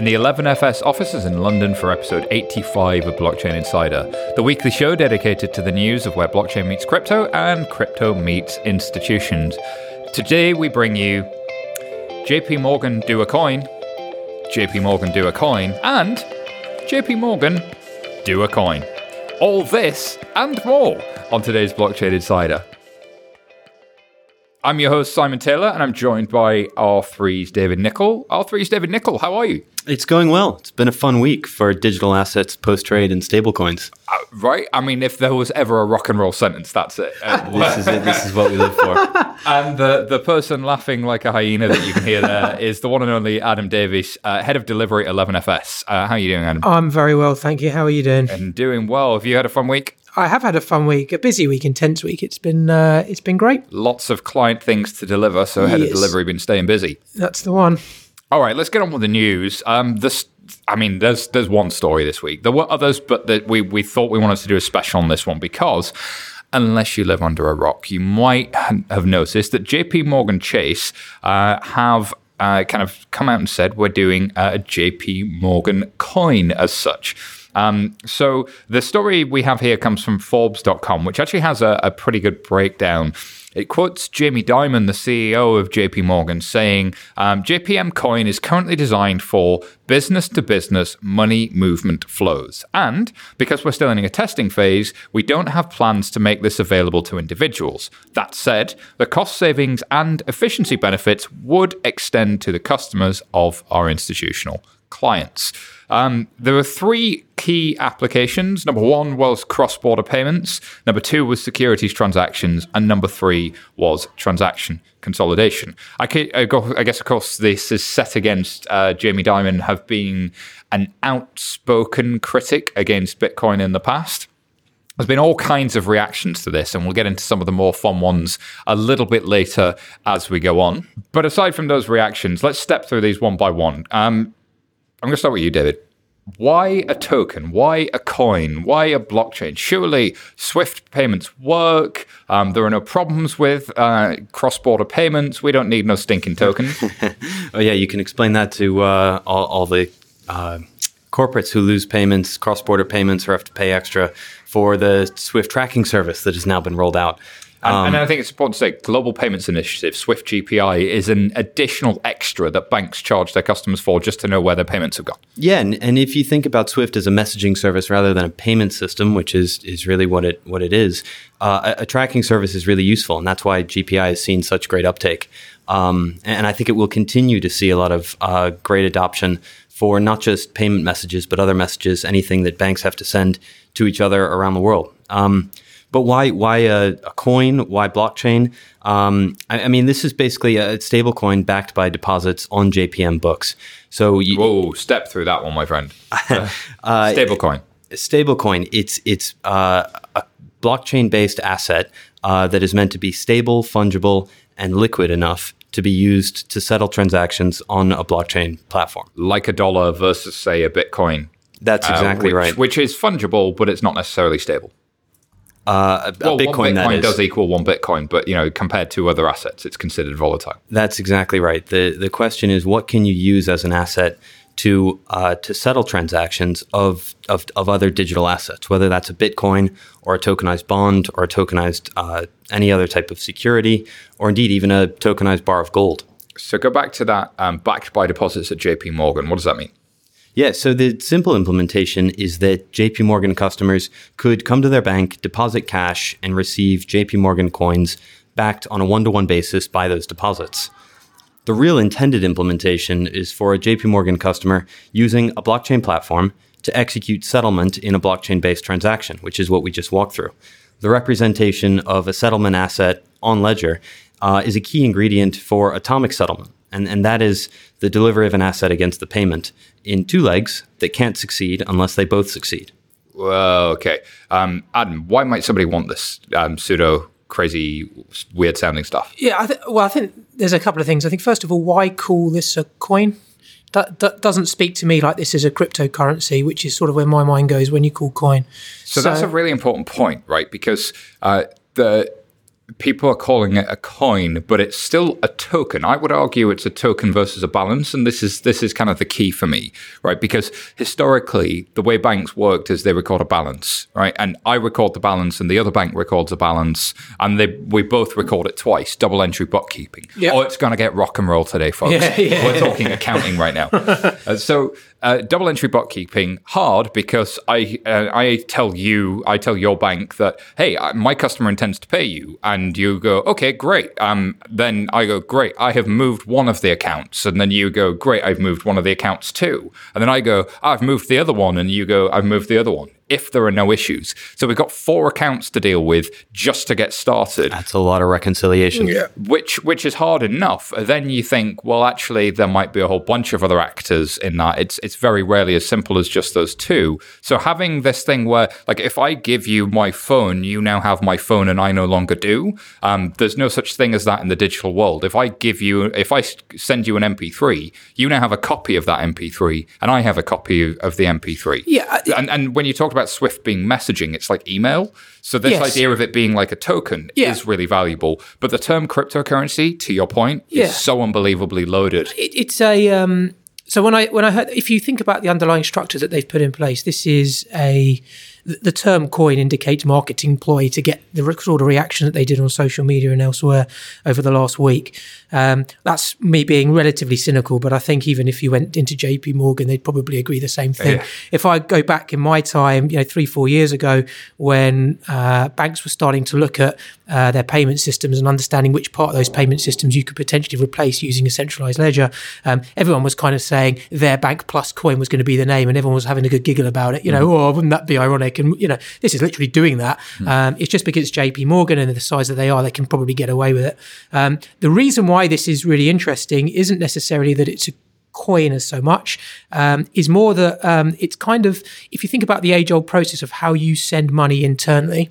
in the 11FS offices in London for episode 85 of Blockchain Insider, the weekly show dedicated to the news of where blockchain meets crypto and crypto meets institutions. Today we bring you JP Morgan do a coin, JP Morgan do a coin, and JP Morgan do a coin. All this and more on today's Blockchain Insider. I'm your host, Simon Taylor, and I'm joined by R3's David Nicol. R3's David Nicol, how are you? It's going well. It's been a fun week for digital assets, post trade, and stablecoins. Uh, right? I mean, if there was ever a rock and roll sentence, that's it. Uh, this is it. This is what we live for. and the, the person laughing like a hyena that you can hear there is the one and only Adam Davies, uh, head of delivery at 11FS. Uh, how are you doing, Adam? I'm very well, thank you. How are you doing? And doing well. Have you had a fun week? I have had a fun week, a busy week, intense week. It's been uh, it's been great. Lots of client things to deliver, so head yes. of delivery been staying busy. That's the one. All right, let's get on with the news. Um, this, I mean, there's there's one story this week. There were others, but the, we we thought we wanted to do a special on this one because unless you live under a rock, you might have noticed that J.P. Morgan Chase uh, have uh, kind of come out and said we're doing a J.P. Morgan coin as such. Um, so the story we have here comes from Forbes.com, which actually has a, a pretty good breakdown. It quotes Jamie Dimon, the CEO of JP Morgan, saying um, JPM Coin is currently designed for business to business money movement flows. And because we're still in a testing phase, we don't have plans to make this available to individuals. That said, the cost savings and efficiency benefits would extend to the customers of our institutional clients. Um, there were three key applications. Number one was cross border payments, number two was securities transactions, and number three was transaction consolidation. I, guess, of course, this is set against uh, Jamie Dimon have been an outspoken critic against Bitcoin in the past. There's been all kinds of reactions to this, and we'll get into some of the more fun ones a little bit later as we go on. But aside from those reactions, let's step through these one by one. Um, I'm going to start with you, David. Why a token? Why a coin? Why a blockchain? Surely Swift payments work. Um, there are no problems with uh, cross border payments. We don't need no stinking token. oh, yeah, you can explain that to uh, all, all, the uh, corporates who lose payments, cross border payments, or have to pay extra for the Swift tracking service that has now been rolled out. And, um, and, I think it's important to say Global Payments Initiative, Swift GPI, is an additional extra that banks charge their customers for just to know where their payments have gone. Yeah, and, and if you think about Swift as a messaging service rather than a payment system, which is is really what it what it is, uh, a, a, tracking service is really useful, and that's why GPI has seen such great uptake. Um, and I think it will continue to see a lot of uh, great adoption for not just payment messages, but other messages, anything that banks have to send to each other around the world. Um, but why why a, a coin? Why blockchain? Um, I, I, mean, this is basically a stable coin backed by deposits on JPM books. So you, whoa, step through that one, my friend. uh, stable coin. Stable coin. It's it's uh, a blockchain based asset uh, that is meant to be stable, fungible, and liquid enough to be used to settle transactions on a blockchain platform. Like a dollar versus, say, a Bitcoin. That's uh, exactly which, right. Which is fungible, but it's not necessarily stable. Uh, a, well, a Bitcoin, one Bitcoin does equal one Bitcoin, but you know, compared to other assets, it's considered volatile. That's exactly right. the The question is, what can you use as an asset to uh, to settle transactions of, of of other digital assets, whether that's a Bitcoin or a tokenized bond or a tokenized uh, any other type of security, or indeed even a tokenized bar of gold. So go back to that um, backed by deposits at J.P. Morgan. What does that mean? Yeah, so the simple implementation is that JP Morgan customers could come to their bank, deposit cash, and receive JP Morgan coins backed on a one to one basis by those deposits. The real intended implementation is for a JP Morgan customer using a blockchain platform to execute settlement in a blockchain based transaction, which is what we just walked through. The representation of a settlement asset on Ledger uh, is a key ingredient for atomic settlement and, and that is the delivery of an asset against the payment in two legs that can't succeed unless they both succeed. Well, okay. Um, Adam, why might somebody want this um, pseudo crazy, weird sounding stuff? Yeah, I th- well, I think there's a couple of things. I think, first of all, why call this a coin? That, that doesn't speak to me like this is a cryptocurrency, which is sort of where my mind goes when you call coin. So, so that's a really important point, right? Because uh, the people are calling it a coin, but it's still a token. I would argue it's a token versus a balance, and this is this is kind of the key for me, right? Because historically, the way banks worked is they record a balance, right? And I record the balance, and the other bank records a balance, and they we both record it twice, double entry bookkeeping. Yeah. Oh, it's going to get rock and roll today, folks. Yeah, yeah. We're talking accounting right now. Uh, so uh, double entry bookkeeping hard because I uh, I tell you I tell your bank that hey uh, my customer intends to pay you. And you go okay great. Um then I go great I have moved one of the accounts. And then you go great I've moved one of the accounts too. And then I go I've moved the other one. And you go I've moved the other one if there are no issues so we've got four accounts to deal with just to get started That's a lot of reconciliation. Yeah. which which is hard enough. Then you think, well, actually, there might be a whole bunch of other actors in that. It's it's very rarely as simple as just those two. So having this thing where, like, if I give you my phone, you now have my phone, and I no longer do. Um, there's no such thing as that in the digital world. If I give you, if I s- send you an MP3, you now have a copy of that MP3, and I have a copy of, of the MP3. Yeah, I- and and when you talk about Swift being messaging, it's like email. So this Yes. idea of it being like a token Yeah. is really valuable. But the term cryptocurrency, to your point, Yeah. is so unbelievably loaded. it, it's a um, so when I when I heard if you think about the underlying structure that they've put in place, this is a the term coin indicates marketing ploy to get the sort of reaction that they did on social media and elsewhere over the last week. Um, that's me being relatively cynical, but I think even if you went into JP Morgan, they'd probably agree the same thing. Yeah. If I go back in my time, you know, three, four years ago, when uh, banks were starting to look at uh, their payment systems and understanding which part of those payment systems you could potentially replace using a centralized ledger, um, everyone was kind of saying their bank plus coin was going to be the name, and everyone was having a good giggle about it. You know, oh, wouldn't that be ironic? And you know, this is literally doing that. Um, it's just because it's JP Morgan and the size that they are, they can probably get away with it. Um, the reason why this is really interesting isn't necessarily that it's a coin as so much um, is more that um, it's kind of if you think about the age old process of how you send money internally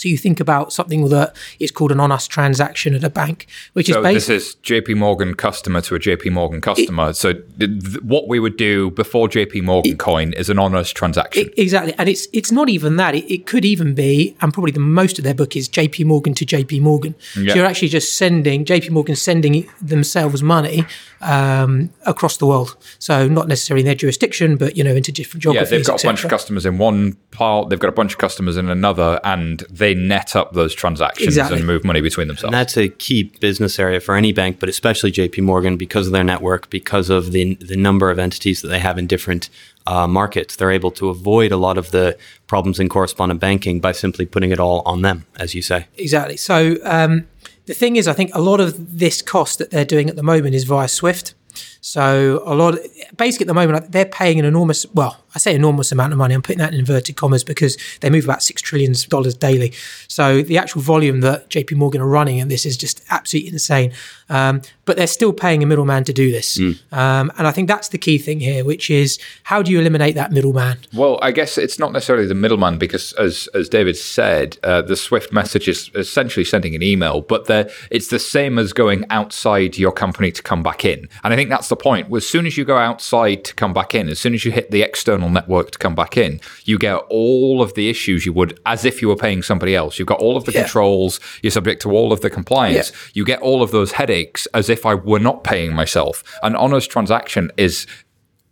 so you think about something that is called an on-us transaction at a bank which So is based this is JP Morgan customer to a JP Morgan customer. so th- th- what we would do before JP Morgan coin is an on-us transaction. E- Exactly, and it's it's not even that. It, it could even be, and probably the most of their book is J.P. Morgan to J.P. Morgan. Yeah. So you're actually just sending J.P. Morgan sending themselves money um, across the world. So not necessarily in their jurisdiction, but you know into different yeah, they've got a bunch of customers in one part, they've got a bunch of customers in another, and they net up those transactions Exactly. and move money between themselves. And that's a key business area for any bank, but especially JP Morgan because of their network, because of the, the number of entities that they have in different uh, markets. They're able to avoid a lot of the problems in correspondent banking by simply putting it all on them, as you say. Exactly. So um, the thing is, I think a lot of this cost that they're doing at the moment is via Swift. So a lot, of, basically at the moment, they're paying an enormous, well, I say enormous amount of money. I'm putting that in inverted commas because they move about six trillion dollars daily. So the actual volume that JP Morgan are running, and this is just absolutely insane. Um, but they're still paying a middleman to do this, um, and I think that's the key thing here, which is how do you eliminate that middleman? Well, I guess it's not necessarily the middleman because, as as David said, uh, the Swift message is essentially sending an email, but it's the same as going outside your company to come back in. And I think that's the point. As soon as you go outside to come back in, as soon as you hit the external network to come back in, you get all of the issues you would as if you were paying somebody else. You've got all of the Yeah. controls. You're subject to all of the compliance. Yeah. You get all of those headaches as if I were not paying myself. An on-us transaction is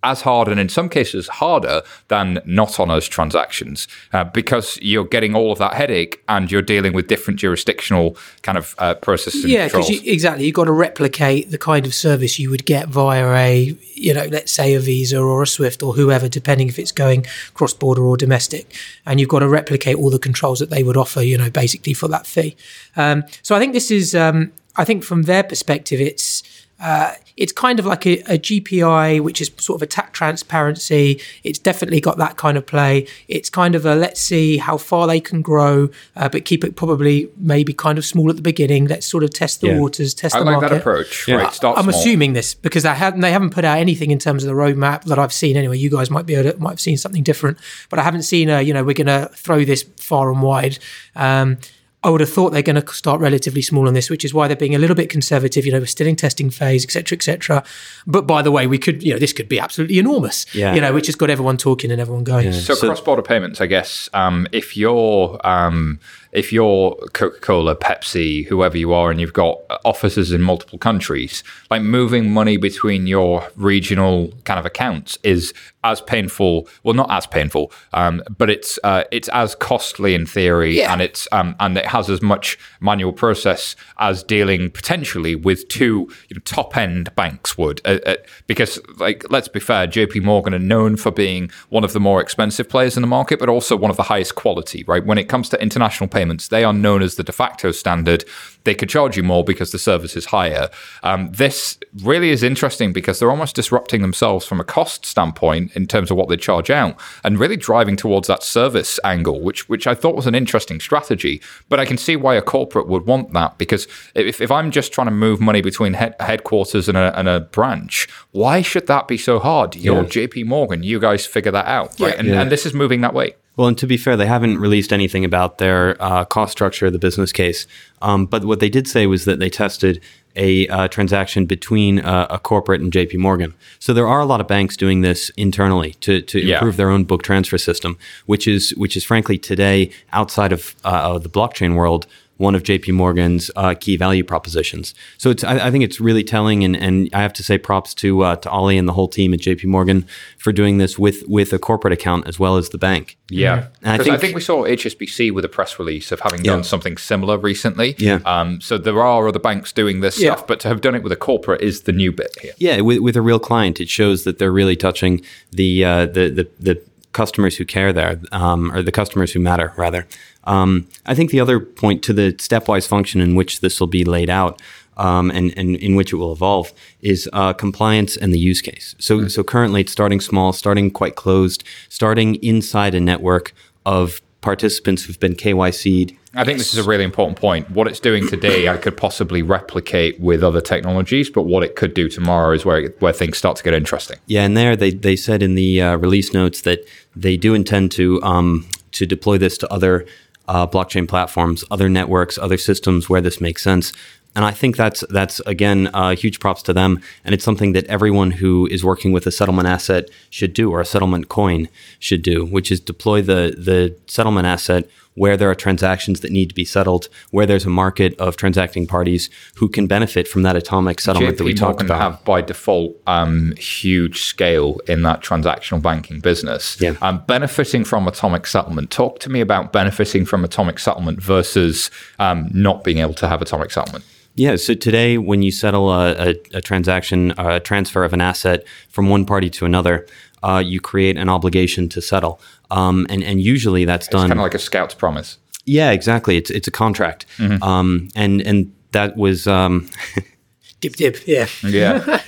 as hard and in some cases harder than not on-us transactions uh, because you're getting all of that headache and you're dealing with different jurisdictional kind of uh, processes and Yeah, because controls. exactly, you've got to replicate the kind of service you would get via a, you know, let's say a Visa or a Swift or whoever, depending if it's going cross border or domestic, and you've got to replicate all the controls that they would offer, you know, basically for that fee. Um, so I think this is, um, I think from their perspective, it's. Uh, it's kind of like a, a GPI, which is sort of attack transparency. It's definitely got that kind of play. It's kind of a let's see how far they can grow, uh, but keep it probably maybe kind of small at the beginning. Let's sort of test the Yeah. waters, test I the like market. that approach. Right, start I'm small. assuming this because they haven't they haven't put out anything in terms of the roadmap that I've seen anyway. You guys might be able to, might have seen something different, but I haven't seen a you know we're going to throw this far and wide. Um, I would have thought they're going to start relatively small on this, which is why they're being a little bit conservative. You know, we're still in testing phase, etc., etc. But by the way, we could, you know, this could be absolutely enormous. Yeah. You know, which has got everyone talking and everyone going. So, So- cross-border payments, I guess. Um, if you're um, if you're Coca-Cola, Pepsi, whoever you are, and you've got offices in multiple countries, like moving money between your regional kind of accounts is as painful. Well, not as painful, um, but it's uh, it's as costly in theory, Yeah. and it's um, and it has as much manual process as dealing potentially with two you know, top-end banks would. Uh, uh, because, like, let's be fair, J.P. Morgan are known for being one of the more expensive players in the market, but also one of the highest quality. Right, when it comes to international payments, they are known as the de facto standard. They could charge you more because the service is higher. Um, this really is interesting because they're almost disrupting themselves from a cost standpoint in terms of what they charge out, and really driving towards that service angle, which which I thought was an interesting strategy. But I can see why a corporate would want that because if, if I'm just trying to move money between head, headquarters and a, and a branch, why should that be so hard? You're J.P. Morgan, you guys figure that out, right? And, Yeah. and this is moving that way. Well, and to be fair, they haven't released anything about their uh, cost structure, the business case. Um, but what they did say was that they tested a uh, transaction between uh, a corporate and JP Morgan. So there are a lot of banks doing this internally to, to Yeah. improve their own book transfer system, which is which is frankly today outside of, uh, of the blockchain world one of JP Morgan's uh, key value propositions. So it's I, I think it's really telling, and, and I have to say props to uh, to Ollie and the whole team at JP Morgan for doing this with with a corporate account as well as the bank. Yeah, And I because I, think- think we saw HSBC with a press release of having done something similar recently. Yeah. Um, so there are other banks doing this Yeah. stuff, but to have done it with a corporate is the new bit here. Yeah, with, with a real client, it shows that they're really touching the uh, the, the the customers who care there, um, or the customers who matter, rather. Um, I think the other point to the stepwise function in which this will be laid out. Um, and, and in which it will evolve is uh, compliance and the use case. So, so currently it's starting small, starting quite closed, starting inside a network of participants who've been KYC'd. I think this is a really important point. What it's doing today, I could possibly replicate with other technologies, but what it could do tomorrow is where where things start to get interesting. Yeah, and there they, they said in the uh, release notes that they do intend to um, to deploy this to other uh, blockchain platforms, other networks, other systems where this makes sense. And I think that's that's again uh, huge props to them, and it's something that everyone who is working with a settlement asset should do, or a settlement coin should do, which is deploy the the settlement asset where there are transactions that need to be settled, where there's a market of transacting parties who can benefit from that atomic settlement that we talked Morgan about. have by default um, huge scale in that transactional banking business. Yeah. Um, benefiting from atomic settlement. Talk to me about benefiting from atomic settlement versus um, not being able to have atomic settlement. Yeah. So today, when you settle a, a, a transaction, a transfer of an asset from one party to another, uh, you create an obligation to settle, um, and and usually that's It's done. kind of like a scout's promise. yeah, exactly. It's it's a contract, um, and and that was um, Dip, dip. Yeah. Yeah.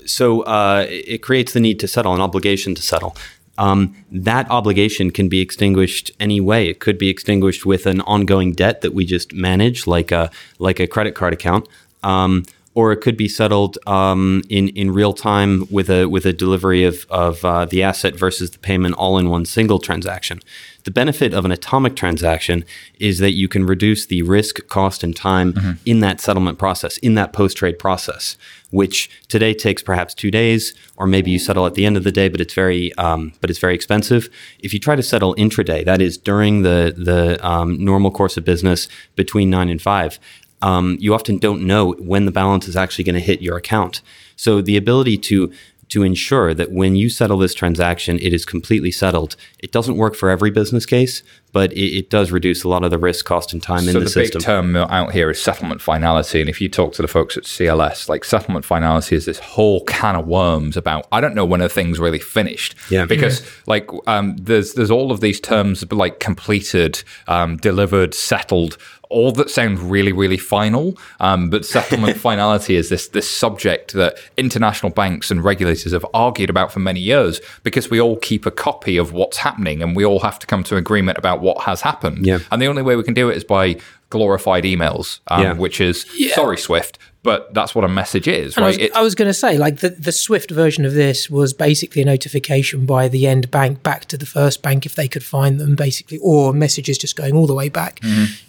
so uh, it it creates the need to settle, an obligation to settle. Um, that obligation can be extinguished any way. It could be extinguished with an ongoing debt that we just manage, like a like a credit card account, um, or it could be settled um, in in real time with a with a delivery of of uh, the asset versus the payment all in one single transaction. The benefit of an atomic transaction is that you can reduce the risk, cost, and time in that settlement process, in that post trade process, which today takes perhaps two days, or maybe you settle at the end of the day, but it's very um, but it's very expensive. If you try to settle intraday, that is during the the um, normal course of business between nine and five, um, you often don't know when the balance is actually going to hit your account. So the ability to to ensure that when you settle this transaction, it is completely settled. It doesn't work for every business case, but it, it does reduce a lot of the risk, cost, and time in So the, the, system. big term out here is settlement finality, and if you talk to the folks at CLS, like settlement finality is this whole can of worms about I don't know when a thing's really finished. Yeah. because like um, there's there's all of these terms like completed, um, delivered, settled. All that sound really, really final, um, but settlement finality is this this subject that international banks and regulators have argued about for many years because we all keep a copy of what's happening and we all have to come to agreement about what has happened. Yeah. And the only way we can do it is by glorified emails, um, Yeah. which is sorry Swift, but that's what a message is, And I right? was, I was going to say, like the, the Swift version of this was basically a notification by the end bank back to the first bank if they could find them, basically, or messages just going all the way back,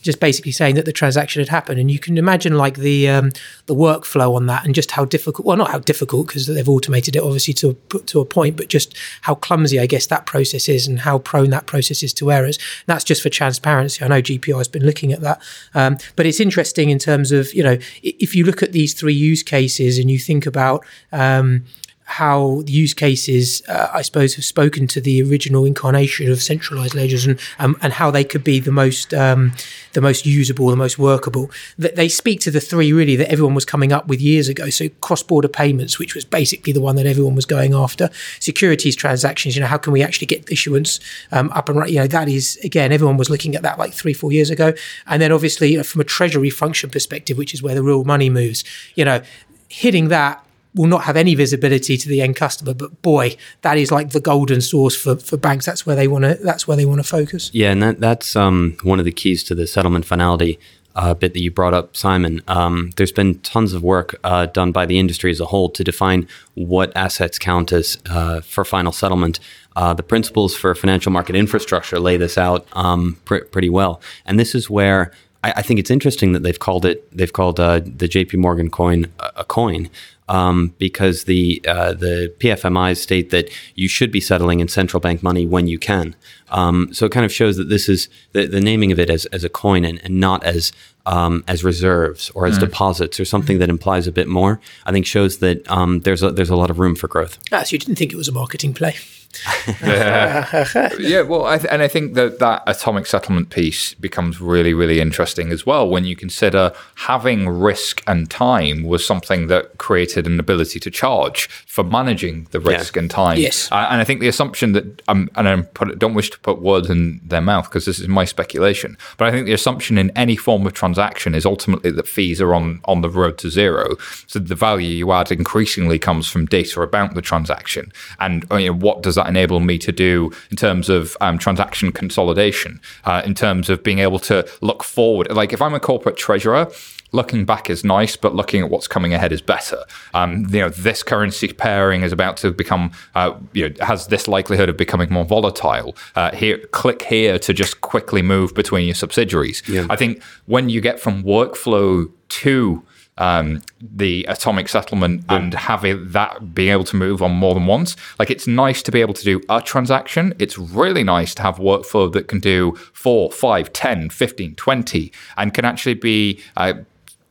just basically saying that the transaction had happened. And you can imagine like the um, the workflow on that and just how difficult. Well, not how difficult because they've automated it obviously to a, to a point, but just how clumsy I guess that process is and how prone that process is to errors. And that's just for transparency. I know GPI has been looking at that, um, but it's interesting in terms of you know if you look at these three use cases and you think about um, how use cases, uh, I suppose, have spoken to the original incarnation of centralized ledgers and um, and how they could be the most um, the most usable, the most workable. That they speak to the three really that everyone was coming up with years ago. So cross border payments, which was basically the one that everyone was going after. Securities transactions, you know, how can we actually get issuance um, up and right? You know, that is again, everyone was looking at that like three, four years ago. And then obviously, you know, from a treasury function perspective, which is where the real money moves, you know, hitting that will not have any visibility to the end customer. But boy, that is like the golden source for, for banks. That's where they want to. That's where they want to focus. Yeah, and that, that's um, one of the keys to the settlement finality uh, bit that you brought up, Simon. Um, there's been tons of work uh, done by the industry as a whole to define what assets count as uh, for final settlement. Uh, the principles for financial market infrastructure lay this out um, pr- pretty well, and this is where I, think it's interesting that they've called it. They've called uh, the J.P. Morgan coin a coin um, because the uh, the PFMIs state that you should be settling in central bank money when you can. Um, so it kind of shows that this is the, the naming of it as, as a coin and, and not as um, as reserves or as deposits or something that implies a bit more. I think shows that um, there's a, there's a lot of room for growth. Ah, so you didn't think it was a marketing play? yeah, well, I th- and I think that that atomic settlement piece becomes really, really interesting as well when you consider having risk and time was something that created an ability to charge for managing the risk and time. Yes. Uh, and I think the assumption that um, and I don't wish to put words in their mouth because this is my speculation, but I think the assumption in any form of transaction is ultimately that fees are on on the road to zero. So the value you add increasingly comes from data about the transaction, and uh, you know, what does that enable me to do in terms of um, transaction consolidation, uh, in terms of being able to look forward. Like if I'm a corporate treasurer looking back is nice, but looking at what's coming ahead is better. Um, you know, this currency pairing is about to become, uh, you know, has this likelihood of becoming more volatile. Uh, here, click here to just quickly move between your subsidiaries. I think when you get from workflow to um, the atomic settlement and having that being able to move on more than once. Like it's nice to be able to do a transaction. It's really nice to have workflow that can do 4, 5, 10, 15, 20 and can actually be uh,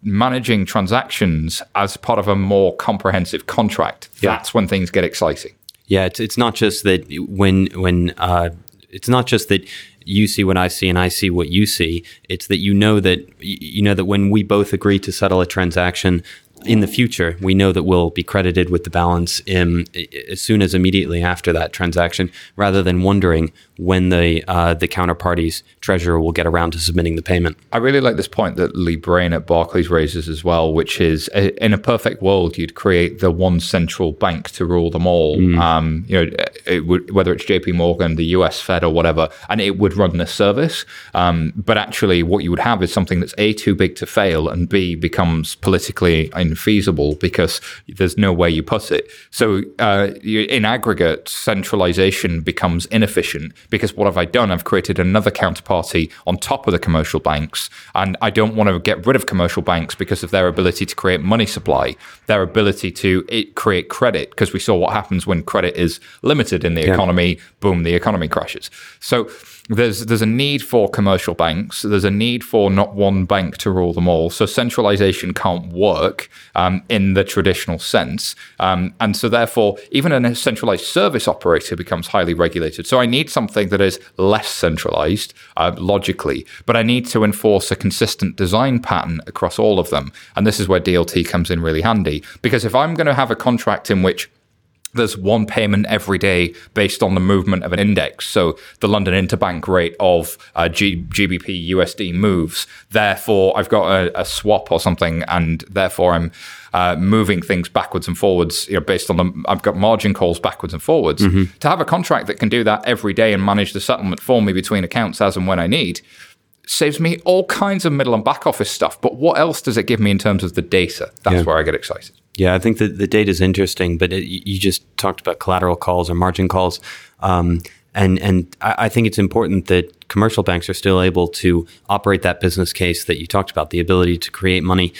managing transactions as part of a more comprehensive contract. That's when things get exciting. Yeah, it's it's not just that when when uh, it's not just that you see what I see and I see what you see. It's that you know that you know that when we both agree to settle a transaction in the future, we know that we'll be credited with the balance um, in, as soon as immediately after that transaction, rather than wondering when the uh, the counterparty's treasurer will get around to submitting the payment. I really like this point that Lee Braine at Barclays raises as well, which is uh, in a perfect world, you'd create the one central bank to rule them all. Um, you know, it would, whether it's JP Morgan, the US Fed, or whatever, and it would run this service. Um, but actually, what you would have is something that's A, too big to fail, and B, becomes politically infeasible because there's no way you put it. So, uh, in aggregate, centralization becomes inefficient because what have I done? I've created another counterparty on top of the commercial banks. And I don't want to get rid of commercial banks because of their ability to create money supply, their ability to it, create credit, because we saw what happens when credit is limited in the economy. Boom, the economy crashes. So there's there's a need for commercial banks. There's a need for not one bank to rule them all. So centralization can't work um, in the traditional sense, um, and so therefore even a centralized service operator becomes highly regulated. So I need something that is less centralized uh, logically, but I need to enforce a consistent design pattern across all of them. And this is where DLT comes in really handy because if I'm going to have a contract in which there's one payment every day based on the movement of an index. So the London interbank rate of uh, G- GBP USD moves. Therefore, I've got a, a swap or something, and therefore I'm uh, moving things backwards and forwards. You know, based on the I've got margin calls backwards and forwards. To have a contract that can do that every day and manage the settlement for me between accounts as and when I need saves me all kinds of middle and back office stuff. But what else does it give me in terms of the data? That's Yeah. where I get excited. Yeah, I think that the data is interesting, but it, you just talked about collateral calls or margin calls, um, and and I, think it's important that commercial banks are still able to operate that business case that you talked about, the ability to create money.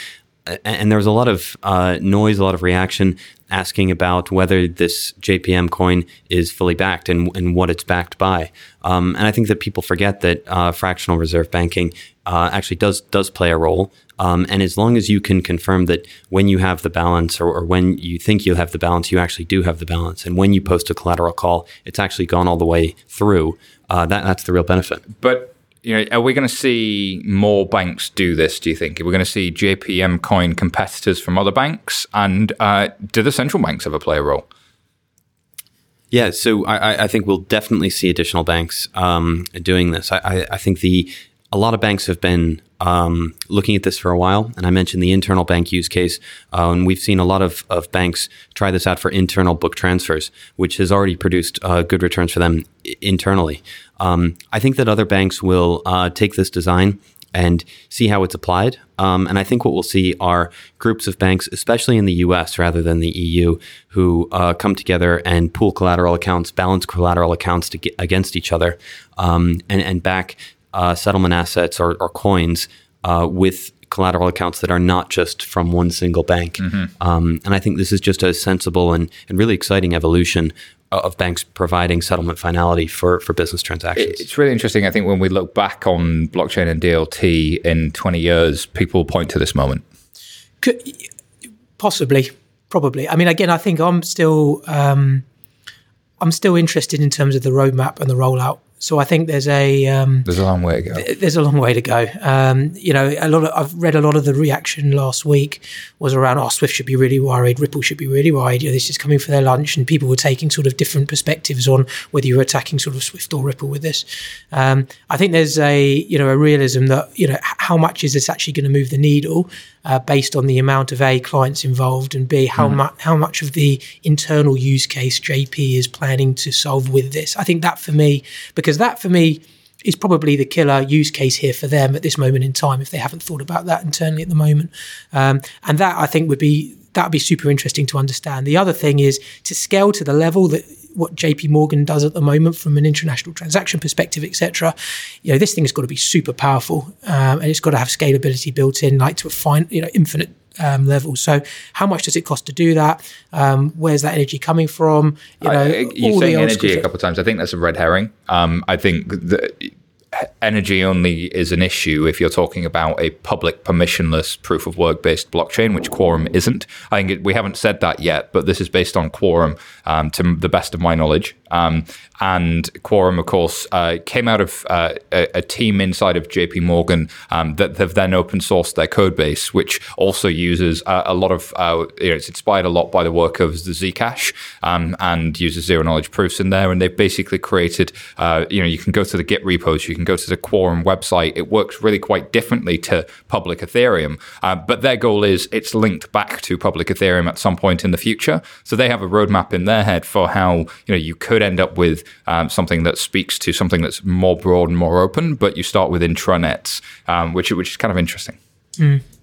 And there was a lot of uh, noise, a lot of reaction asking about whether this JPM coin is fully backed and, and what it's backed by. Um, and I think that people forget that uh, fractional reserve banking uh, actually does does play a role. Um, and as long as you can confirm that when you have the balance or, or when you think you have the balance, you actually do have the balance. And when you post a collateral call, it's actually gone all the way through. Uh, that, that's the real benefit. But you know, are we going to see more banks do this? Do you think? we're we going to see JPM coin competitors from other banks? And uh, do the central banks ever play a role? Yeah, so I, I- I think we'll definitely see additional banks um, doing this. I, I, I think the a lot of banks have been um, looking at this for a while, and I mentioned the internal bank use case, uh, and we've seen a lot of, of banks try this out for internal book transfers, which has already produced uh, good returns for them i- internally. Um, I think that other banks will uh, take this design and see how it's applied. Um, and I think what we'll see are groups of banks, especially in the US rather than the EU, who uh, come together and pool collateral accounts, balance collateral accounts get against each other, um, and, and back uh, settlement assets or, or coins uh, with collateral accounts that are not just from one single bank. Um, and I think this is just a sensible and, and really exciting evolution of banks providing settlement finality for, for business transactions. It's really interesting. I think when we look back on blockchain and DLT in 20 years, people point to this moment. Could, possibly, probably. I mean, again, I think I'm still um, I'm still interested in terms of the roadmap and the rollout. So I think there's a um, There's a long way to go. there's a long way to go. Um, you know, a lot of I've read a lot of the reaction last week was around, oh, Swift should be really worried, Ripple should be really worried. You know, this is coming for their lunch, and people were taking sort of different perspectives on whether you're attacking sort of Swift or Ripple with this. Um, I think there's a you know a realism that you know how much is this actually going to move the needle uh, based on the amount of a clients involved and b how much how much of the internal use case JP is planning to solve with this. I think that for me because that for me is probably the killer use case here for them at this moment in time if they haven't thought about that internally at the moment. Um, and that I think would be that would be super interesting to understand. The other thing is to scale to the level that what JP Morgan does at the moment from an international transaction perspective, etc. You know, this thing has got to be super powerful um, and it's got to have scalability built in, like to a fine, you know, infinite um, level. So, how much does it cost to do that? Um, where's that energy coming from? You know, you're all saying energy a couple of times. I think that's a red herring. Um, I think that energy only is an issue if you're talking about a public permissionless proof of work based blockchain, which Quorum isn't. I think it, we haven't said that yet, but this is based on Quorum um, to the best of my knowledge. Um, and Quorum, of course, uh, came out of uh, a, a team inside of JP Morgan um, that have then open sourced their code base, which also uses uh, a lot of, uh, you know, it's inspired a lot by the work of the Zcash um, and uses zero knowledge proofs in there. And they've basically created, uh, you know, you can go to the Git repos, you can go to the Quorum website. It works really quite differently to public Ethereum. Uh, but their goal is it's linked back to public Ethereum at some point in the future. So they have a roadmap in their head for how, you know, you could end up with um, something that speaks to something that's more broad and more open, but you start with intranets, um, which, which is kind of interesting.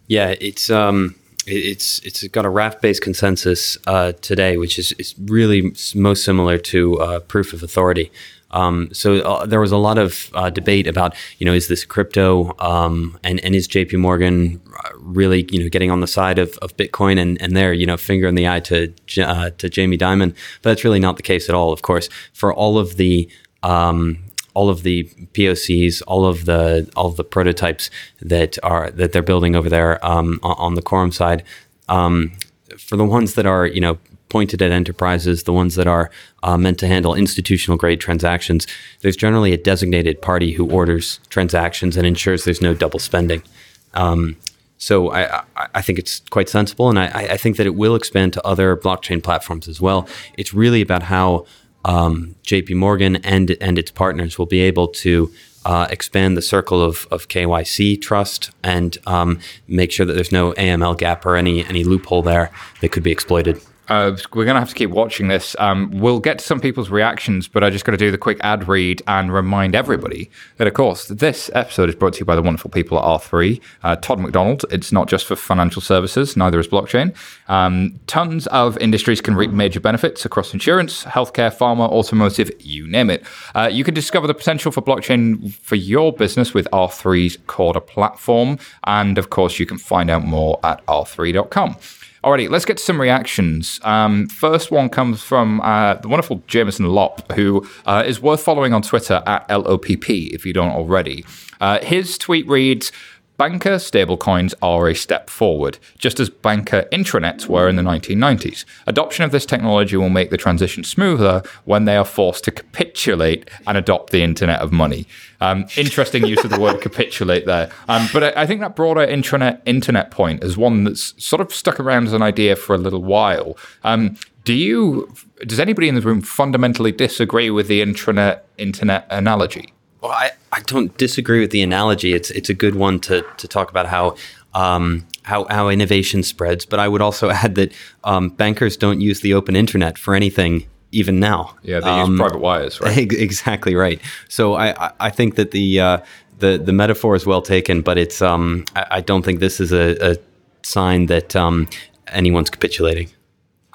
Yeah, it's um, it- it's it's got a raft based consensus uh, today, which is, is really most similar to uh, proof of authority. Um, so uh, there was a lot of uh, debate about you know is this crypto um, and and is J.P. Morgan uh, really you know getting on the side of, of Bitcoin and and there you know finger in the eye to uh, to Jamie Dimon, but that's really not the case at all. Of course, for all of the um, all of the POCs, all of the all of the prototypes that are that they're building over there um, on, the Quorum side. Um, for the ones that are you know pointed at enterprises, the ones that are uh, meant to handle institutional grade transactions, there's generally a designated party who orders transactions and ensures there's no double spending. Um, so I, I, think it's quite sensible, and I, I think that it will expand to other blockchain platforms as well. It's really about how um, J.P. Morgan and and its partners will be able to uh, expand the circle of, of KYC trust and um, make sure that there's no AML gap or any any loophole there that could be exploited. Uh, we're going to have to keep watching this. Um, we'll get to some people's reactions, but I just got to do the quick ad read and remind everybody that, of course, this episode is brought to you by the wonderful people at R3. Uh, Todd McDonald, it's not just for financial services, neither is blockchain. Um, tons of industries can reap major benefits across insurance, healthcare, pharma, automotive, you name it. Uh, you can discover the potential for blockchain for your business with R3's Corda platform. And, of course, you can find out more at r3.com. Alrighty, let's get to some reactions. Um, first one comes from uh, the wonderful Jameson Lopp, who uh, is worth following on Twitter at LOPP if you don't already. Uh, his tweet reads, Banker stablecoins are a step forward, just as banker intranets were in the 1990s. Adoption of this technology will make the transition smoother when they are forced to capitulate and adopt the Internet of Money. Um, interesting use of the word capitulate there. Um, but I, I, think that broader intranet internet point is one that's sort of stuck around as an idea for a little while. Um, do you? Does anybody in the room fundamentally disagree with the intranet internet analogy? Well, I, I don't disagree with the analogy. It's it's a good one to to talk about how um, how, how innovation spreads. But I would also add that um, bankers don't use the open internet for anything even now. Yeah, they um, use private wires, right? Exactly right. So I I think that the uh, the the metaphor is well taken, but it's um I, I don't think this is a, a sign that um, anyone's capitulating.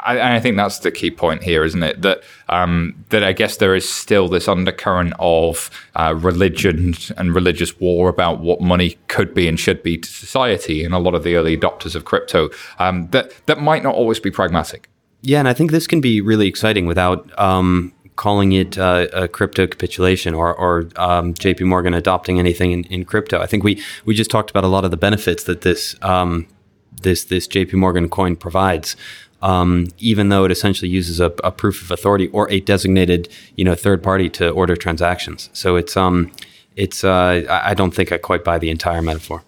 I, I, think that's the key point here, isn't it? That um, that I guess there is still this undercurrent of uh, religion and religious war about what money could be and should be to society, and a lot of the early adopters of crypto um, that that might not always be pragmatic. Yeah, and I think this can be really exciting without um, calling it uh, a crypto capitulation or, or um, JP Morgan adopting anything in, in, crypto. I think we, we just talked about a lot of the benefits that this um, this this JP Morgan coin provides um, even though it essentially uses a, a, proof of authority or a designated, you know, third party to order transactions. So it's um, it's uh, I don't think I quite buy the entire metaphor.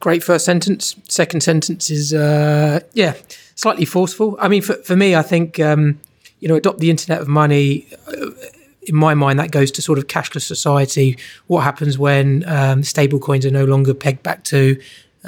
Great first sentence. Second sentence is uh, yeah, slightly forceful. I mean, for for me, I think um, you know, adopt the internet of money. Uh, in my mind, that goes to sort of cashless society. What happens when um, stable coins are no longer pegged back to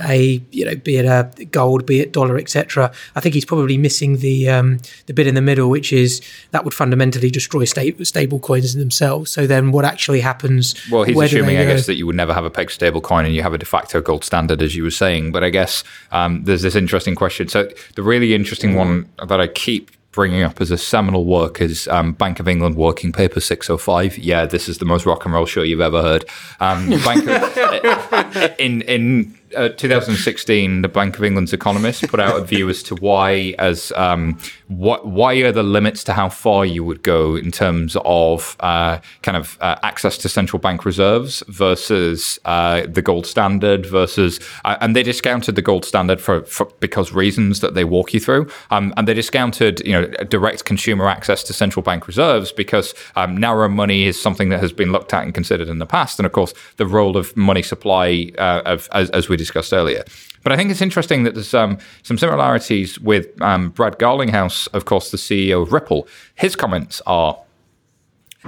a you know be it a gold be it dollar etc i think he's probably missing the um, the bit in the middle which is that would fundamentally destroy stable, stable coins themselves. So then what actually happens? Well he's assuming i guess that you would never have a peg stable coin and you have a de facto gold standard as you were saying. But i guess um, there's this interesting question. So the really interesting one that i keep bringing up as a seminal work is um, Bank of England Working Paper 605. Yeah, this is the most rock and roll show you've ever heard. Um, Bank of, in in uh, 2016, the Bank of England's economists put out a view as to why, as um, what, why are the limits to how far you would go in terms of uh, kind of uh, access to central bank reserves versus uh, the gold standard versus, uh, and they discounted the gold standard for, for, because reasons that they walk you through, um, and they discounted you know direct consumer access to central bank reserves because um, narrow money is something that has been looked at and considered in the past, and of course the role of money supply of, as, as we discussed earlier. But I think it's interesting that there's um, some similarities with um, Brad Garlinghouse, of course, the CEO of Ripple. His comments are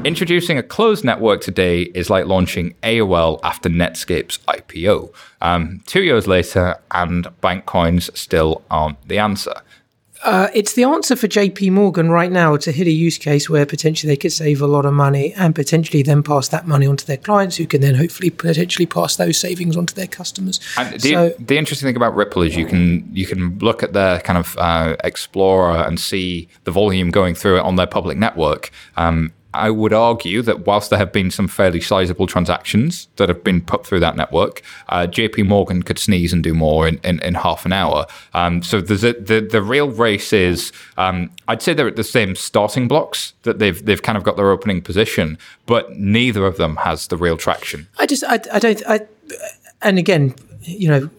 Introducing a closed network today is like launching AOL after Netscape's IPO. Um, two years later, and bank coins still aren't the answer. Uh, it's the answer for JP Morgan right now to hit a use case where potentially they could save a lot of money and potentially then pass that money on to their clients who can then hopefully potentially pass those savings on to their customers. And the, so, the interesting thing about Ripple is you can you can look at their kind of uh, Explorer and see the volume going through it on their public network. Um, I would argue that whilst there have been some fairly sizable transactions that have been put through that network, uh, JP Morgan could sneeze and do more in, in, in half an hour. Um, so a, the, the real race is, um, I'd say they're at the same starting blocks, that they've, they've kind of got their opening position, but neither of them has the real traction. I just, I, I don't, I, and again, you know,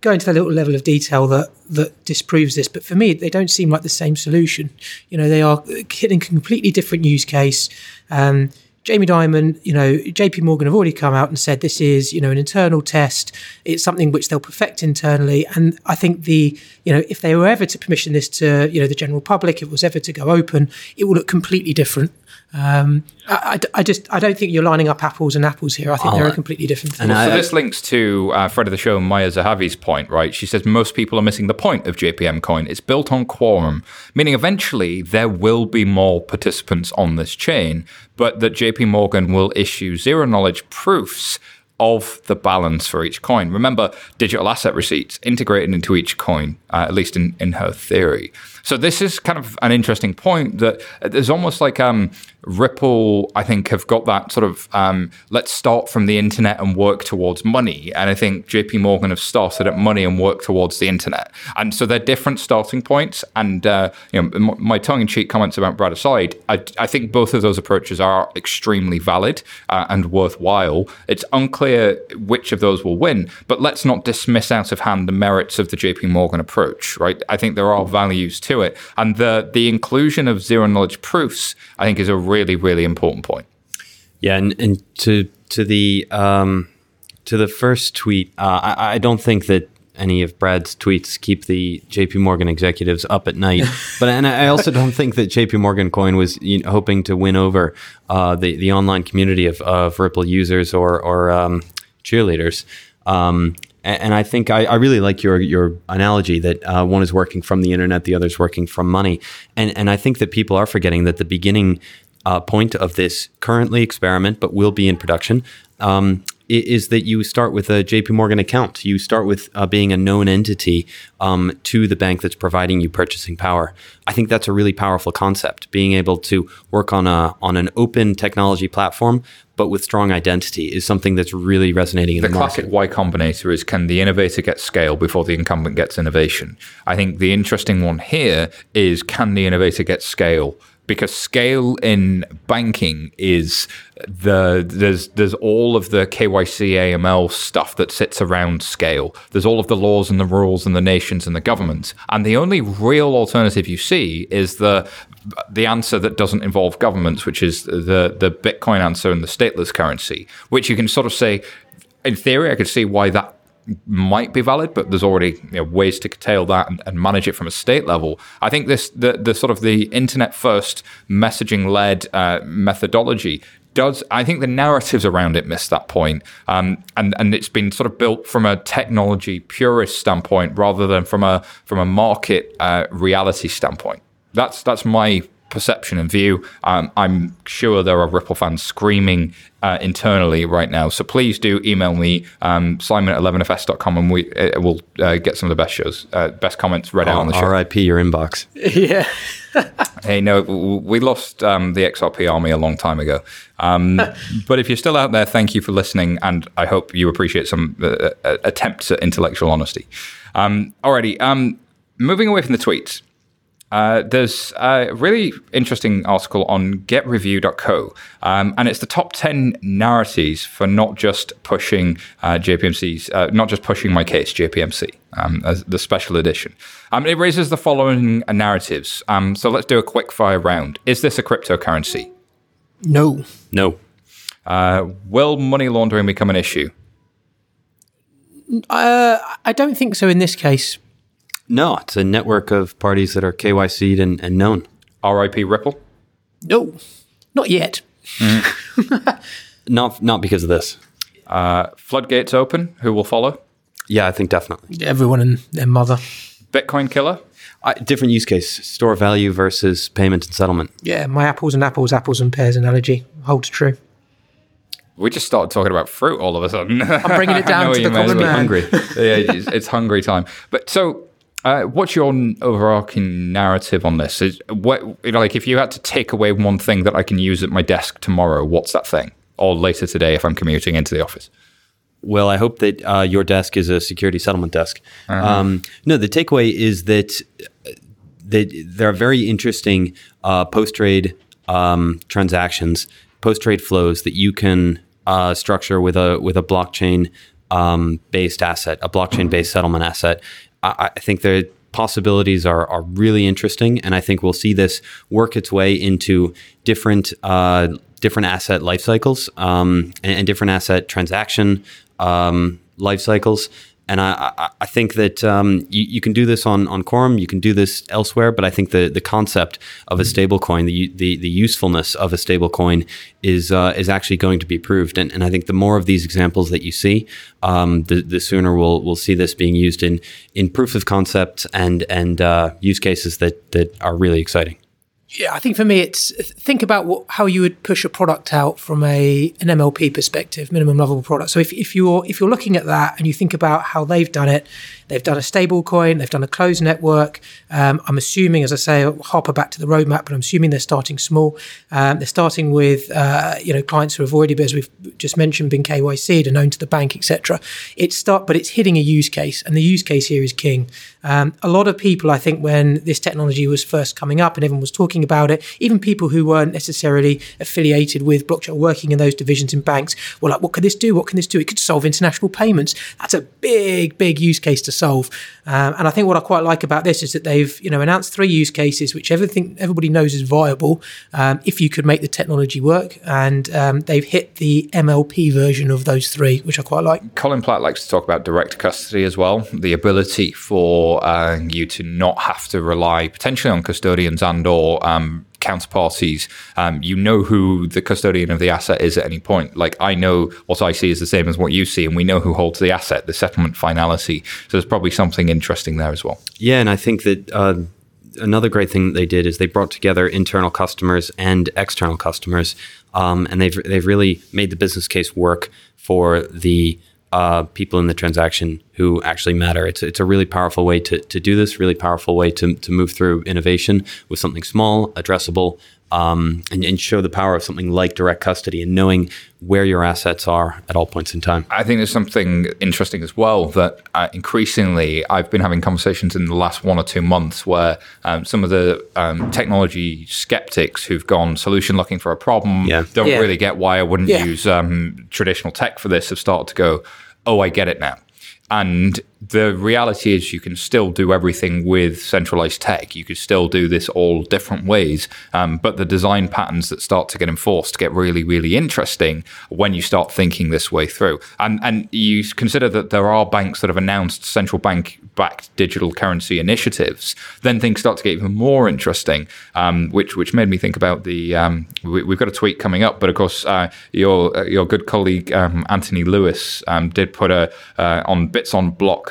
go into the little level of detail that that disproves this. But for me, they don't seem like the same solution. You know, they are hitting a completely different use case. Um, Jamie Dimon, you know, JP Morgan have already come out and said this is, you know, an internal test. It's something which they'll perfect internally. And I think the, you know, if they were ever to permission this to, you know, the general public, if it was ever to go open, it will look completely different. Um, I, I, I just I don't think you're lining up apples and apples here. I think they're a completely different thing. So this links to uh, Fred of the show, Maya Zehavi's point, right? She says most people are missing the point of JPM Coin. It's built on quorum, meaning eventually there will be more participants on this chain, but that JP Morgan will issue zero knowledge proofs of the balance for each coin. Remember, digital asset receipts integrated into each coin, uh, at least in, in her theory. So this is kind of an interesting point that there's almost like um, Ripple, I think, have got that sort of um, let's start from the internet and work towards money. And I think JP Morgan have started at money and worked towards the internet. And so they're different starting points. And, uh, you know, my tongue in cheek comments about Brad aside, I, I think both of those approaches are extremely valid uh, and worthwhile. It's unclear which of those will win, but let's not dismiss out of hand the merits of the JP Morgan approach, right? I think there are values to it. And the, the inclusion of zero knowledge proofs, I think, is a really, really important point. Yeah, and, and to to the um, to the first tweet, uh, I, I don't think that any of Brad's tweets keep the J.P. Morgan executives up at night. but and I also don't think that J.P. Morgan Coin was you know, hoping to win over uh, the the online community of, of Ripple users or or um, cheerleaders. Um, and I think I, I really like your your analogy that uh, one is working from the internet, the other is working from money, and and I think that people are forgetting that the beginning uh, point of this currently experiment, but will be in production, um, is that you start with a JP Morgan account. You start with uh, being a known entity um, to the bank that's providing you purchasing power. I think that's a really powerful concept. Being able to work on a on an open technology platform, but with strong identity, is something that's really resonating in The the, market. classic Y Combinator is can the innovator get scale before the incumbent gets innovation? I think the interesting one here is can the innovator get scale? Because scale in banking is the there's there's all of the KYC AML stuff that sits around scale. There's all of the laws and the rules and the nations and the governments. And the only real alternative you see is the the answer that doesn't involve governments, which is the the Bitcoin answer and the stateless currency, which you can sort of say in theory, I could see why that might be valid, but there's already you know, ways to curtail that and, and manage it from a state level. I think this the the sort of the internet first messaging led uh, methodology does I think the narratives around it miss that point, um, and and it's been sort of built from a technology purist standpoint rather than from a from a market uh, reality standpoint. That's that's my perception and view. Um, I'm sure there are Ripple fans screaming uh, internally right now. So please do email me, um, Simon at 11fs.com, and we uh, will uh, get some of the best shows, uh, best comments read out on the show. RIP your inbox. yeah. Hey, no, we lost um, the XRP army a long time ago. Um, but if you're still out there, thank you for listening, and I hope you appreciate some uh, uh, attempts at intellectual honesty. Um, alrighty, um, moving away from the tweets. Uh, there's a really interesting article on getreview.co, um, and it's the top 10 narratives for not just pushing uh, JPMC's, uh, not just pushing my case, JPMC, um, as the special edition. Um, it raises the following uh, narratives. Um, so let's do a quick fire round. Is this a cryptocurrency? No. No. Uh, will money laundering become an issue? Uh, I don't think so in this case. No, it's a network of parties that are KYC'd and, and known. RIP Ripple? No. Not yet. Not not because of this. Uh, floodgates open? Who will follow? Yeah, I think definitely. Everyone and their mother. Bitcoin killer? I, different use case: store value versus payment and settlement. Yeah, my apples and apples, apples and pears analogy holds true. We just started talking about fruit all of a sudden. I'm bringing it down to the common man. Hungry. yeah, it's, it's hungry time. But so, uh, what's your overarching narrative on this? Is what like if you had to take away one thing that I can use at my desk tomorrow, what's that thing? Or later today if I'm commuting into the office. Well, I hope that uh, your desk is a security settlement desk. Um, no, the takeaway is that uh, that there are very interesting uh, post trade um, transactions, post trade flows that you can uh, structure with a with a blockchain um, based asset, a blockchain based settlement asset. I, I think the possibilities are are really interesting, and I think we'll see this work its way into different uh, different asset life cycles um, and, and different asset transaction um, life cycles. And I, I, I think that um, you, you can do this on, on Quorum, you can do this elsewhere, but I think the, the concept of a stablecoin, the, the, the usefulness of a stablecoin is, uh, is actually going to be proved. And, and I think the more of these examples that you see, um, the, the sooner we'll, we'll see this being used in, in proofs of concept and, and uh, use cases that, that are really exciting. Yeah, I think for me, it's think about what, how you would push a product out from a an MLP perspective, minimum lovable product. So if, if you're if you're looking at that and you think about how they've done it, they've done a stable coin, they've done a closed network. Um, I'm assuming, as I say, I'll hopper back to the roadmap, but I'm assuming they're starting small. Um, they're starting with uh, you know clients who have already, as we've just mentioned, been KYC'd and known to the bank, etc. It's start, but it's hitting a use case, and the use case here is king. Um, a lot of people, I think, when this technology was first coming up and everyone was talking about it, even people who weren't necessarily affiliated with blockchain, working in those divisions in banks, were like, "What can this do? What can this do? It could solve international payments." That's a big, big use case to solve. Um, and I think what I quite like about this is that they've, you know, announced three use cases which everything everybody knows is viable um, if you could make the technology work, and um, they've hit the MLP version of those three, which I quite like. Colin Platt likes to talk about direct custody as well, the ability for uh, you to not have to rely potentially on custodians and or um, counterparties. Um, you know who the custodian of the asset is at any point. Like I know what I see is the same as what you see, and we know who holds the asset, the settlement finality. So there's probably something interesting there as well. Yeah, and I think that. Uh, another great thing that they did is they brought together internal customers and external customers, um, and they've they've really made the business case work for the uh, people in the transaction who actually matter. It's it's a really powerful way to, to do this, really powerful way to, to move through innovation with something small, addressable, um, and, and show the power of something like direct custody and knowing where your assets are at all points in time. I think there's something interesting as well that uh, increasingly I've been having conversations in the last one or two months where um, some of the um, technology skeptics who've gone solution looking for a problem Yeah. don't Yeah. really get why I wouldn't Yeah. use um, traditional tech for this have started to go, oh, I get it now. And the reality is, you can still do everything with centralized tech. You could still do this all different ways. Um, but the design patterns that start to get enforced get really, really interesting when you start thinking this way through. And and you consider that there are banks that have announced central bank backed digital currency initiatives. Then things start to get even more interesting, um, which which made me think about the. Um, we, we've got a tweet coming up, but of course, uh, your uh, your good colleague um, Anthony Lewis um, did put a uh, on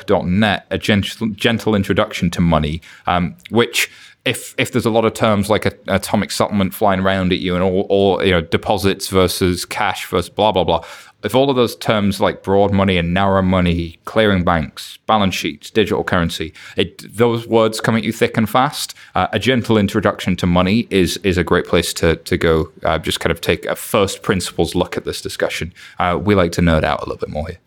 bitsonblock.net a gentle, gentle introduction to money, um, which if if there's a lot of terms like a, atomic settlement flying around at you and all, all you know deposits versus cash versus blah blah blah, if all of those terms like broad money and narrow money, clearing banks, balance sheets, digital currency, it, those words come at you thick and fast. Uh, a gentle introduction to money is is a great place to to go. Uh, just kind of take a first principles look at this discussion. Uh, we like to nerd out a little bit more here.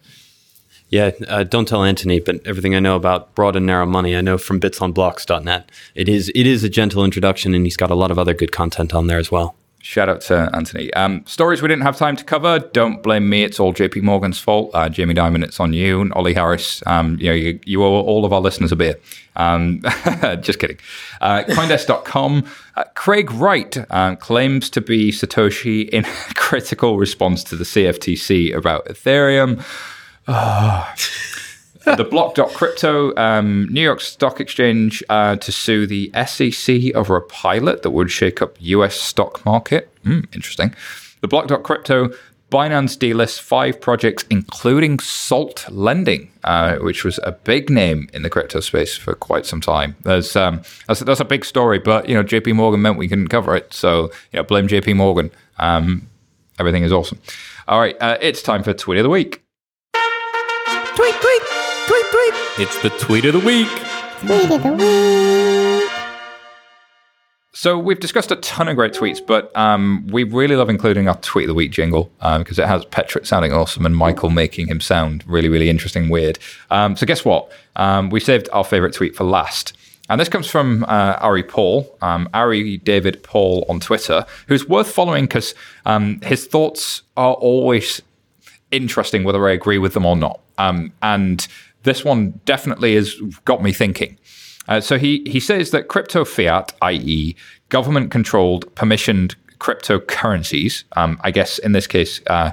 Yeah, uh, don't tell Anthony, but everything I know about broad and narrow money, I know from bitsonblocks.net. It is it is a gentle introduction, and he's got a lot of other good content on there as well. Shout out to Anthony. Um, stories we didn't have time to cover. Don't blame me. It's all JP Morgan's fault. Uh, Jamie Dimon, it's on you. And Ollie Harris, um, you know, you, you owe all of our listeners a beer. Um, just kidding. Uh, Coindesk.com. Uh, Craig Wright um, claims to be Satoshi in critical response to the CFTC about Ethereum. The block.crypto, um, New York Stock Exchange uh, to sue the SEC over a pilot that would shake up US stock market. Hmm, interesting. The block.crypto, Binance delists five projects, including Salt Lending, uh, which was a big name in the crypto space for quite some time. There's um, that's, that's a big story, but you know, JP Morgan meant we couldn't cover it, so you know, blame JP Morgan. Um, everything is awesome. All right, uh, it's time for tweet of the week. Tweet, tweet, tweet, tweet. It's the tweet of the week. Tweet of the week. So we've discussed a ton of great tweets, but um, we really love including our tweet of the week jingle because it has Petrick sounding awesome and Michael making him sound really, really interesting, weird. Um, so guess what? Um, we saved our favorite tweet for last. And this comes from uh, Ari Paul, um, Ari David Paul on Twitter, who's worth following because um, his thoughts are always interesting, whether I agree with them or not. Um, and this one definitely has got me thinking. Uh, so he he says that crypto fiat, i.e., government controlled permissioned cryptocurrencies, um, I guess in this case, uh,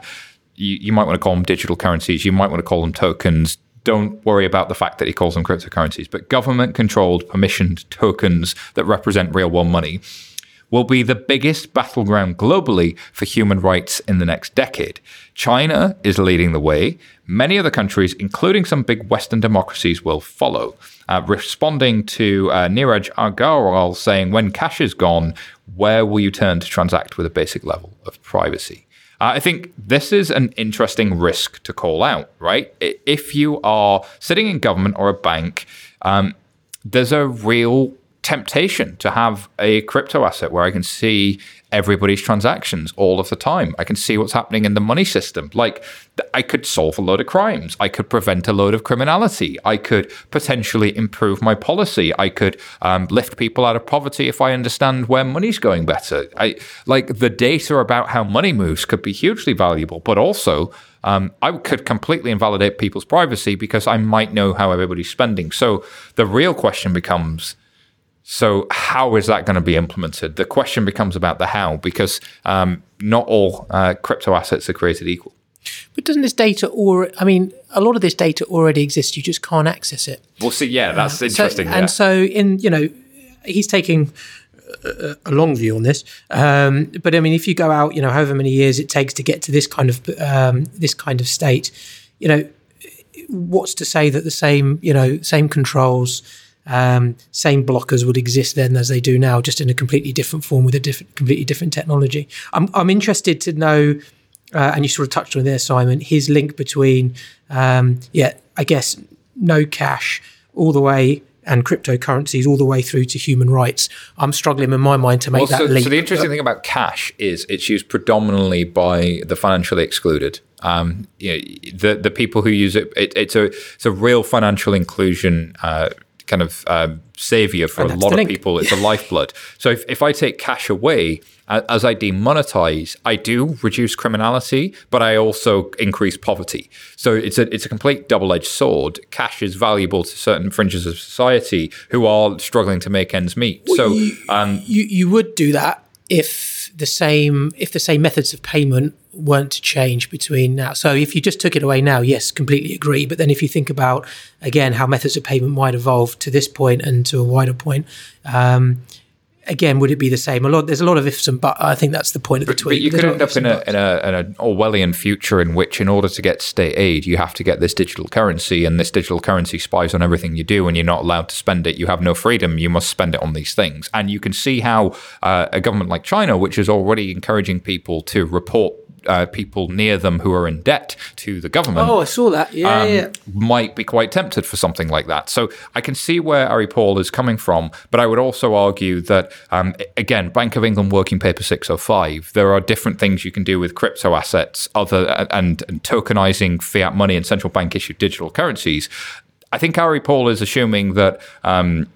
you, you might want to call them digital currencies, you might want to call them tokens, don't worry about the fact that he calls them cryptocurrencies, but government controlled permissioned tokens that represent real world money will be the biggest battleground globally for human rights in the next decade. China is leading the way. Many other countries, including some big Western democracies, will follow. Uh, responding to uh, Neeraj Agrawal saying, When cash is gone, where will you turn to transact with a basic level of privacy? Uh, I think this is an interesting risk to call out, right? If you are sitting in government or a bank, um, there's a real temptation to have a crypto asset where I can see everybody's transactions all of the time. I can see what's happening in the money system. Like I could solve a load of crimes. I could prevent a load of criminality. I could potentially improve my policy. I could um, lift people out of poverty if I understand where money's going better. I like the data about how money moves could be hugely valuable, but also um, I could completely invalidate people's privacy because I might know how everybody's spending. So the real question becomes so, how is that going to be implemented? The question becomes about the how, because um, not all uh, crypto assets are created equal. But doesn't this data, or I mean, a lot of this data already exists. You just can't access it. Well, see, yeah, that's uh, interesting. So, yeah. And so, in you know, he's taking a, a long view on this. Um, but I mean, if you go out, you know, however many years it takes to get to this kind of um, this kind of state, you know, what's to say that the same, you know, same controls um, same blockers would exist then as they do now, just in a completely different form with a different, completely different technology. I'm, I'm interested to know, uh, and you sort of touched on there, Simon, his link between, um, yeah, I guess no cash all the way and cryptocurrencies all the way through to human rights. I'm struggling in my mind to make well, that so, leap. So the interesting thing about cash is it's used predominantly by the financially excluded. Um, you know, the the people who use it, it, it's a it's a real financial inclusion uh, kind of um, savior for and a lot of people. It's a lifeblood. So if, if I take cash away, as I demonetize, I do reduce criminality, but I also increase poverty. So it's a it's a complete double edged sword. Cash is valuable to certain fringes of society who are struggling to make ends meet. Well, so you, um, you you would do that if the same if the same methods of payment weren't to change between now. So if you just took it away now, yes, completely agree. But then if you think about again how methods of payment might evolve to this point and to a wider point, um, again, would it be the same? A lot. There's a lot of ifs and buts. I think that's the point of the tweet. But you could end up in a, in a, in an Orwellian future in which, in order to get state aid, you have to get this digital currency, and this digital currency spies on everything you do, and you're not allowed to spend it. You have no freedom. You must spend it on these things. And you can see how uh, a government like China, which is already encouraging people to report uh, people near them who are in debt to the government. Oh, I saw that. Yeah, um, yeah, Might be quite tempted for something like that. So I can see where Ari Paul is coming from, but I would also argue that, um, again, Bank of England Working Paper 605, there are different things you can do with crypto assets other and, and tokenizing fiat money and central bank issued digital currencies. I think Ari Paul is assuming that um,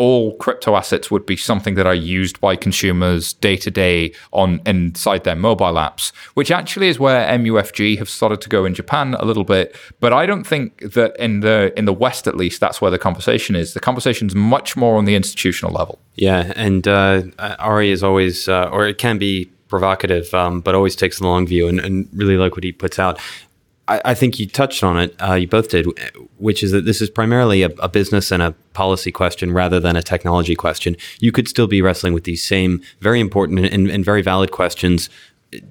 all crypto assets would be something that are used by consumers day to day on inside their mobile apps, which actually is where MUFG have started to go in Japan a little bit. But I don't think that in the in the West, at least, that's where the conversation is. The conversation is much more on the institutional level. Yeah, and uh, Ari is always, uh, or it can be provocative, um, but always takes the long view and, and, really like what he puts out. I, I think you touched on it. Uh, you both did, which is that this is primarily a, a, business and a policy question rather than a technology question. You could still be wrestling with these same very important and, and very valid questions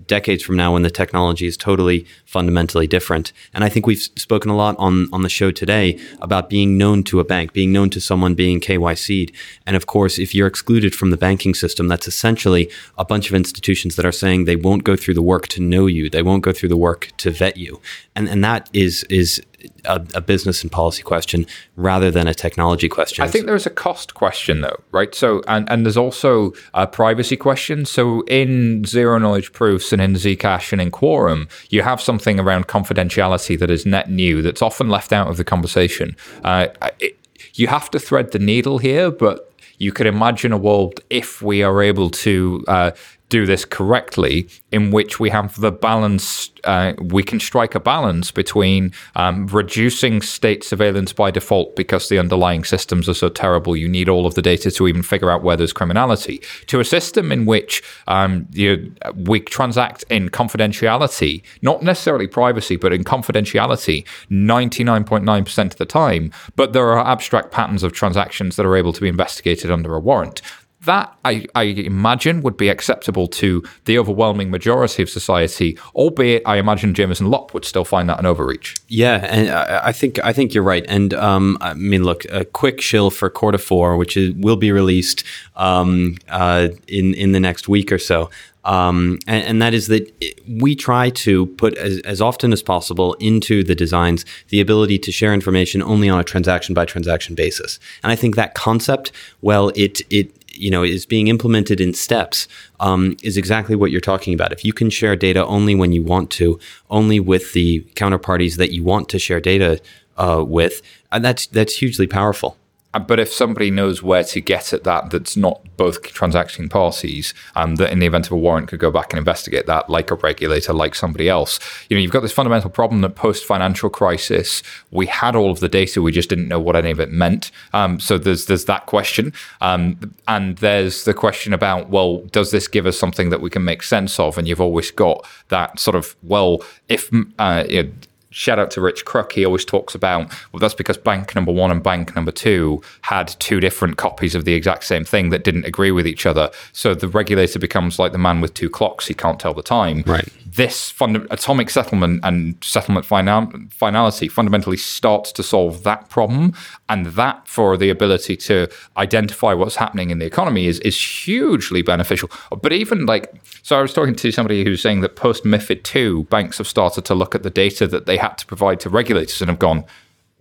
decades from now when the technology is totally fundamentally different. And I think we've spoken a lot on, on the show today about being known to a bank, being known to someone being KYC'd. And of course, if you're excluded from the banking system, that's essentially a bunch of institutions that are saying they won't go through the work to know you. They won't go through the work to vet you. And, and that is, is a, a, business and policy question rather than a technology question. I think there's a cost question though, right? So and, and there's also a privacy question. So in zero knowledge proofs and in Zcash and in Quorum, you have something around confidentiality that is net new that's often left out of the conversation. Uh, it, you have to thread the needle here, but you could imagine a world if we are able to uh, do this correctly, in which we have the balance, uh, we can strike a balance between um, reducing state surveillance by default because the underlying systems are so terrible, you need all of the data to even figure out where there's criminality, to a system in which um, you, we transact in confidentiality, not necessarily privacy, but in confidentiality 99.9% of the time, but there are abstract patterns of transactions that are able to be investigated under a warrant that I, I, imagine would be acceptable to the overwhelming majority of society, albeit I imagine Jameson Lopp would still find that an overreach. Yeah, and I think I think you're right. And um, I mean, look, a quick shill for Four, which is, will be released um, uh, in in the next week or so. Um, and, and, that is that we try to put as, as, often as possible into the designs the ability to share information only on a transaction by transaction basis. And I think that concept, well, it it you know is being implemented in steps um, is exactly what you're talking about. If you can share data only when you want to, only with the counterparties that you want to share data uh, with, and that's that's hugely powerful. Uh, but if somebody knows where to get at that, that's not both transacting parties, um, that in the event of a warrant could go back and investigate that, like a regulator, like somebody else. You know, you've got this fundamental problem that post financial crisis, we had all of the data, we just didn't know what any of it meant. Um, so there's there's that question, um, and there's the question about well, does this give us something that we can make sense of? And you've always got that sort of well, if uh, you know, shout out to Rich Kruk. He always talks about, well, that's because bank number one and bank number two had two different copies of the exact same thing that didn't agree with each other. So the regulator becomes like the man with two clocks. He can't tell the time. Right. This fund- atomic settlement and settlement final- finality fundamentally starts to solve that problem. And that, for the ability to identify what's happening in the economy, is, is hugely beneficial. But even like, so I was talking to somebody who's saying that post MIFID 2, banks have started to look at the data that they had to provide to regulators and have gone,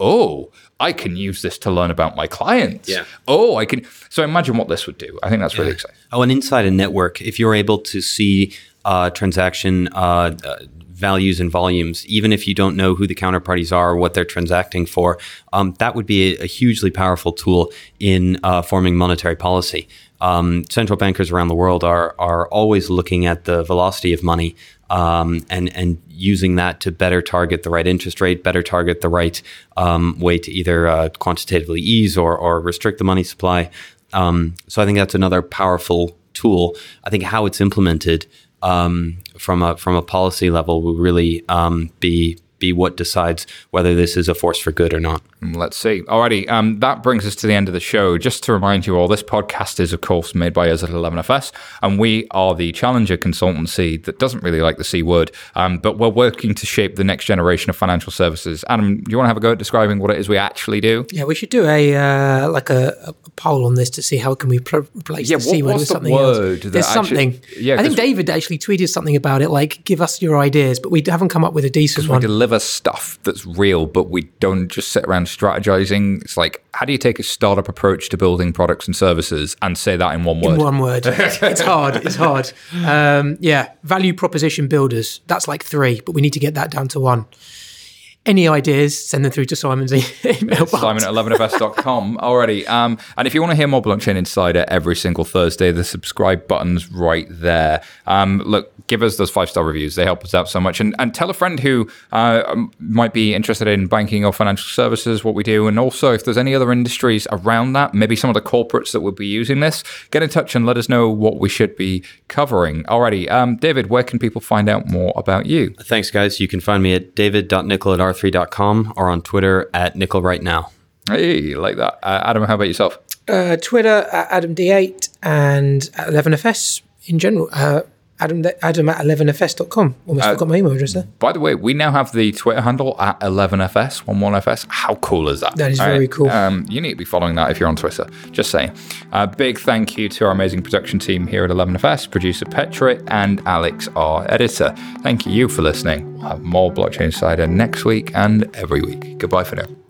oh, I can use this to learn about my clients. Yeah. Oh, I can. So imagine what this would do. I think that's yeah. really exciting. Oh, and inside a network, if you're able to see uh, transaction uh, uh, values and volumes, even if you don't know who the counterparties are or what they're transacting for, um, that would be a, a, hugely powerful tool in uh, forming monetary policy. Um, central bankers around the world are are always looking at the velocity of money um, and and using that to better target the right interest rate, better target the right um, way to either uh, quantitatively ease or or restrict the money supply. Um, so I think that's another powerful tool. I think how it's implemented um, from a from a policy level will really um, be be what decides whether this is a force for good or not. Let's see. Alrighty, um, that brings us to the end of the show. Just to remind you all, this podcast is, of course, made by us at 11FS, and we are the challenger consultancy that doesn't really like the C word, um, but we're working to shape the next generation of financial services. Adam, do you want to have a go at describing what it is we actually do? Yeah, we should do a uh, like a, a, poll on this to see how can we pl- replace yeah, the C word with something else. There's something. Actually, yeah, I think David actually tweeted something about it, like give us your ideas, but we haven't come up with a decent one. We deliver stuff that's real, but we don't just sit around strategizing. It's like, how do you take a startup approach to building products and services and say that in one word? In one word. it's hard. It's hard. Um, yeah. Value proposition builders. That's like three, but we need to get that down to one any ideas, send them through to Simon's email box. Simon at 11fs.com already. Um, and if you want to hear more Blockchain Insider every single Thursday, the subscribe button's right there. Um, look, give us those five star reviews. They help us out so much. And, and tell a friend who uh, might be interested in banking or financial services, what we do. And also, if there's any other industries around that, maybe some of the corporates that would be using this, get in touch and let us know what we should be covering. Alrighty. Um, David, where can people find out more about you? Thanks, guys. You can find me at david.nickel at r3.com or on Twitter at nickel right now. Hey, like that. Uh, Adam, how about yourself? Uh, Twitter at AdamD8 and at 11FS in general. Uh, Adam, Adam at 11fs.com. Almost uh, forgot my email address there. By the way, we now have the Twitter handle at 11fs, 11fs. How cool is that? That is All very right. cool. Um, you need to be following that if you're on Twitter. Just saying. A uh, big thank you to our amazing production team here at 11fs, producer Petra and Alex, our editor. Thank you for listening. We'll have more Blockchain Insider next week and every week. Goodbye for now.